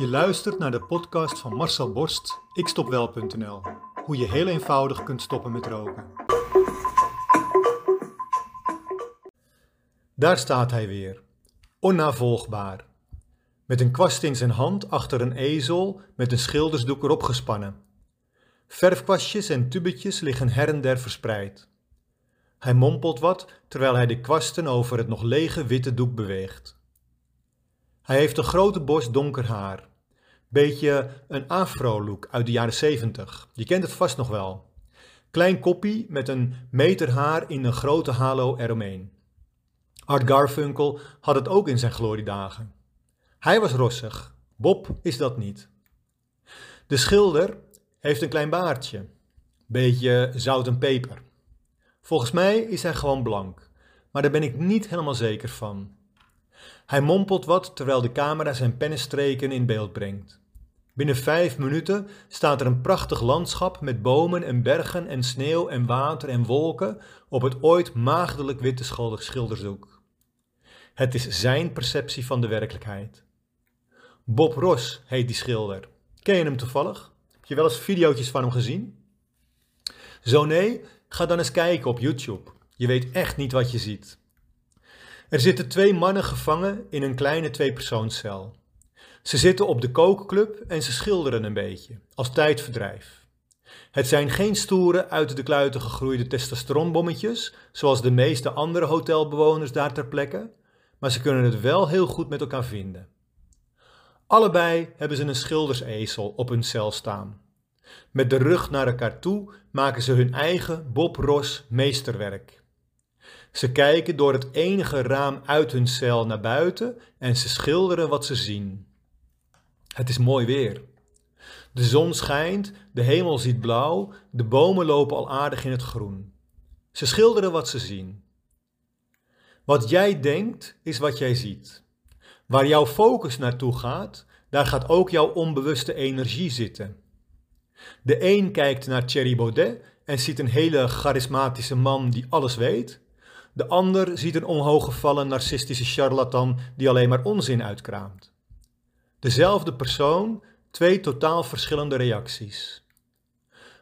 Je luistert naar de podcast van Marcel Borst, ikstopwel.nl. Hoe je heel eenvoudig kunt stoppen met roken. Daar staat hij weer, onnavolgbaar. Met een kwast in zijn hand achter een ezel met een schildersdoek erop gespannen. Verfkwastjes en tubetjes liggen her en der verspreid. Hij mompelt wat terwijl hij de kwasten over het nog lege witte doek beweegt. Hij heeft een grote borst donker haar. Beetje een afro-look uit de jaren 70. Je kent het vast nog wel. Klein koppie met een meter haar in een grote halo eromheen. Art Garfunkel had het ook in zijn gloriedagen. Hij was rossig. Bob is dat niet. De schilder heeft een klein baardje. Beetje zout en peper. Volgens mij is hij gewoon blank, maar daar ben ik niet helemaal zeker van. Hij mompelt wat terwijl de camera zijn pennenstreken in beeld brengt. Binnen vijf minuten staat er een prachtig landschap met bomen en bergen en sneeuw en water en wolken op het ooit maagdelijk witte schildersdoek. Het is zijn perceptie van de werkelijkheid. Bob Ross heet die schilder. Ken je hem toevallig? Heb je wel eens video's van hem gezien? Zo nee, ga dan eens kijken op YouTube. Je weet echt niet wat je ziet. Er zitten twee mannen gevangen in een kleine tweepersoonscel. Ze zitten op de kookclub en ze schilderen een beetje, als tijdverdrijf. Het zijn geen stoere, uit de kluiten gegroeide testosteronbommetjes, zoals de meeste andere hotelbewoners daar ter plekke, maar ze kunnen het wel heel goed met elkaar vinden. Allebei hebben ze een schildersezel op hun cel staan. Met de rug naar elkaar toe maken ze hun eigen Bob Ross meesterwerk. Ze kijken door het enige raam uit hun cel naar buiten en ze schilderen wat ze zien. Het is mooi weer. De zon schijnt, de hemel ziet blauw, de bomen lopen al aardig in het groen. Ze schilderen wat ze zien. Wat jij denkt, is wat jij ziet. Waar jouw focus naartoe gaat, daar gaat ook jouw onbewuste energie zitten. De een kijkt naar Thierry Baudet en ziet een hele charismatische man die alles weet. De ander ziet een omhooggevallen narcistische charlatan die alleen maar onzin uitkraamt. Dezelfde persoon, twee totaal verschillende reacties.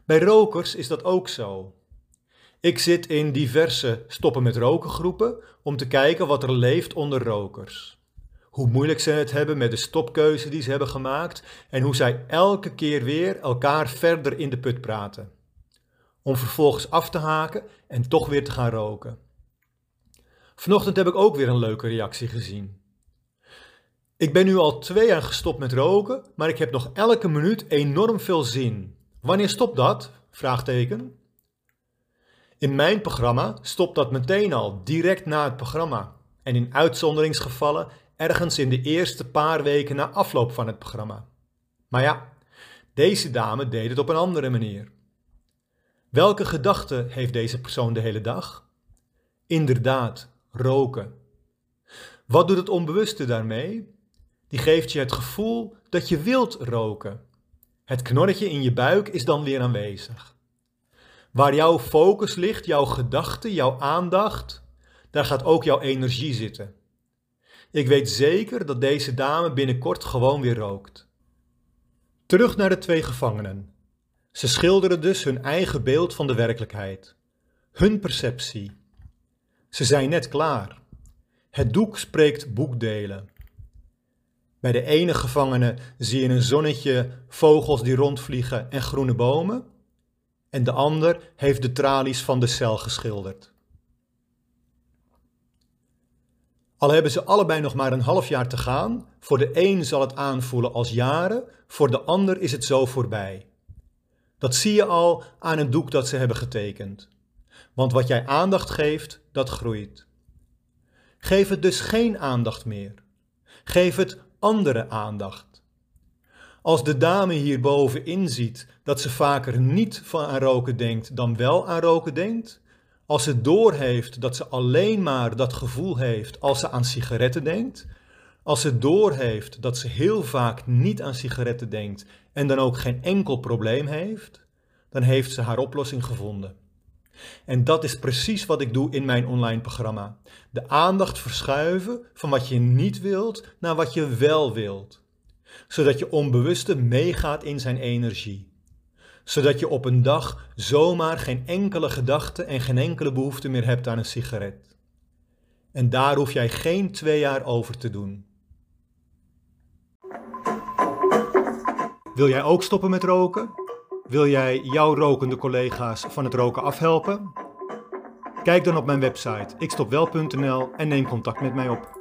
Bij rokers is dat ook zo. Ik zit in diverse stoppen met roken groepen om te kijken wat er leeft onder rokers. Hoe moeilijk ze het hebben met de stopkeuze die ze hebben gemaakt en hoe zij elke keer weer elkaar verder in de put praten. Om vervolgens af te haken en toch weer te gaan roken. Vanochtend heb ik ook weer een leuke reactie gezien. Ik ben nu al twee jaar gestopt met roken, maar ik heb nog elke minuut enorm veel zin. Wanneer stopt dat? Vraagteken. In mijn programma stopt dat meteen al, direct na het programma. En in uitzonderingsgevallen ergens in de eerste paar weken na afloop van het programma. Maar ja, deze dame deed het op een andere manier. Welke gedachte heeft deze persoon de hele dag? Inderdaad, roken. Wat doet het onbewuste daarmee? Die geeft je het gevoel dat je wilt roken. Het knorretje in je buik is dan weer aanwezig. Waar jouw focus ligt, jouw gedachte, jouw aandacht, daar gaat ook jouw energie zitten. Ik weet zeker dat deze dame binnenkort gewoon weer rookt. Terug naar de twee gevangenen. Ze schilderen dus hun eigen beeld van de werkelijkheid, hun perceptie. Ze zijn net klaar. Het doek spreekt boekdelen. Bij de ene gevangene zie je een zonnetje, vogels die rondvliegen en groene bomen. En de ander heeft de tralies van de cel geschilderd. Al hebben ze allebei nog maar een half jaar te gaan, voor de een zal het aanvoelen als jaren, voor de ander is het zo voorbij. Dat zie je al aan het doek dat ze hebben getekend. Want wat jij aandacht geeft, dat groeit. Geef het dus geen aandacht meer. Geef het andere aandacht. Als de dame hierboven inziet dat ze vaker niet van aan roken denkt dan wel aan roken denkt, als ze doorheeft dat ze alleen maar dat gevoel heeft als ze aan sigaretten denkt, als ze doorheeft dat ze heel vaak niet aan sigaretten denkt en dan ook geen enkel probleem heeft, dan heeft ze haar oplossing gevonden. En dat is precies wat ik doe in mijn online programma. De aandacht verschuiven van wat je niet wilt naar wat je wel wilt. zodat je onbewuste meegaat in zijn energie. Zodat je op een dag zomaar geen enkele gedachte en geen enkele behoefte meer hebt aan een sigaret. En daar hoef jij geen twee jaar over te doen. Wil jij ook stoppen met roken? Wil jij jouw rokende collega's van het roken afhelpen? Kijk dan op mijn website ikstopwel.nl en neem contact met mij op.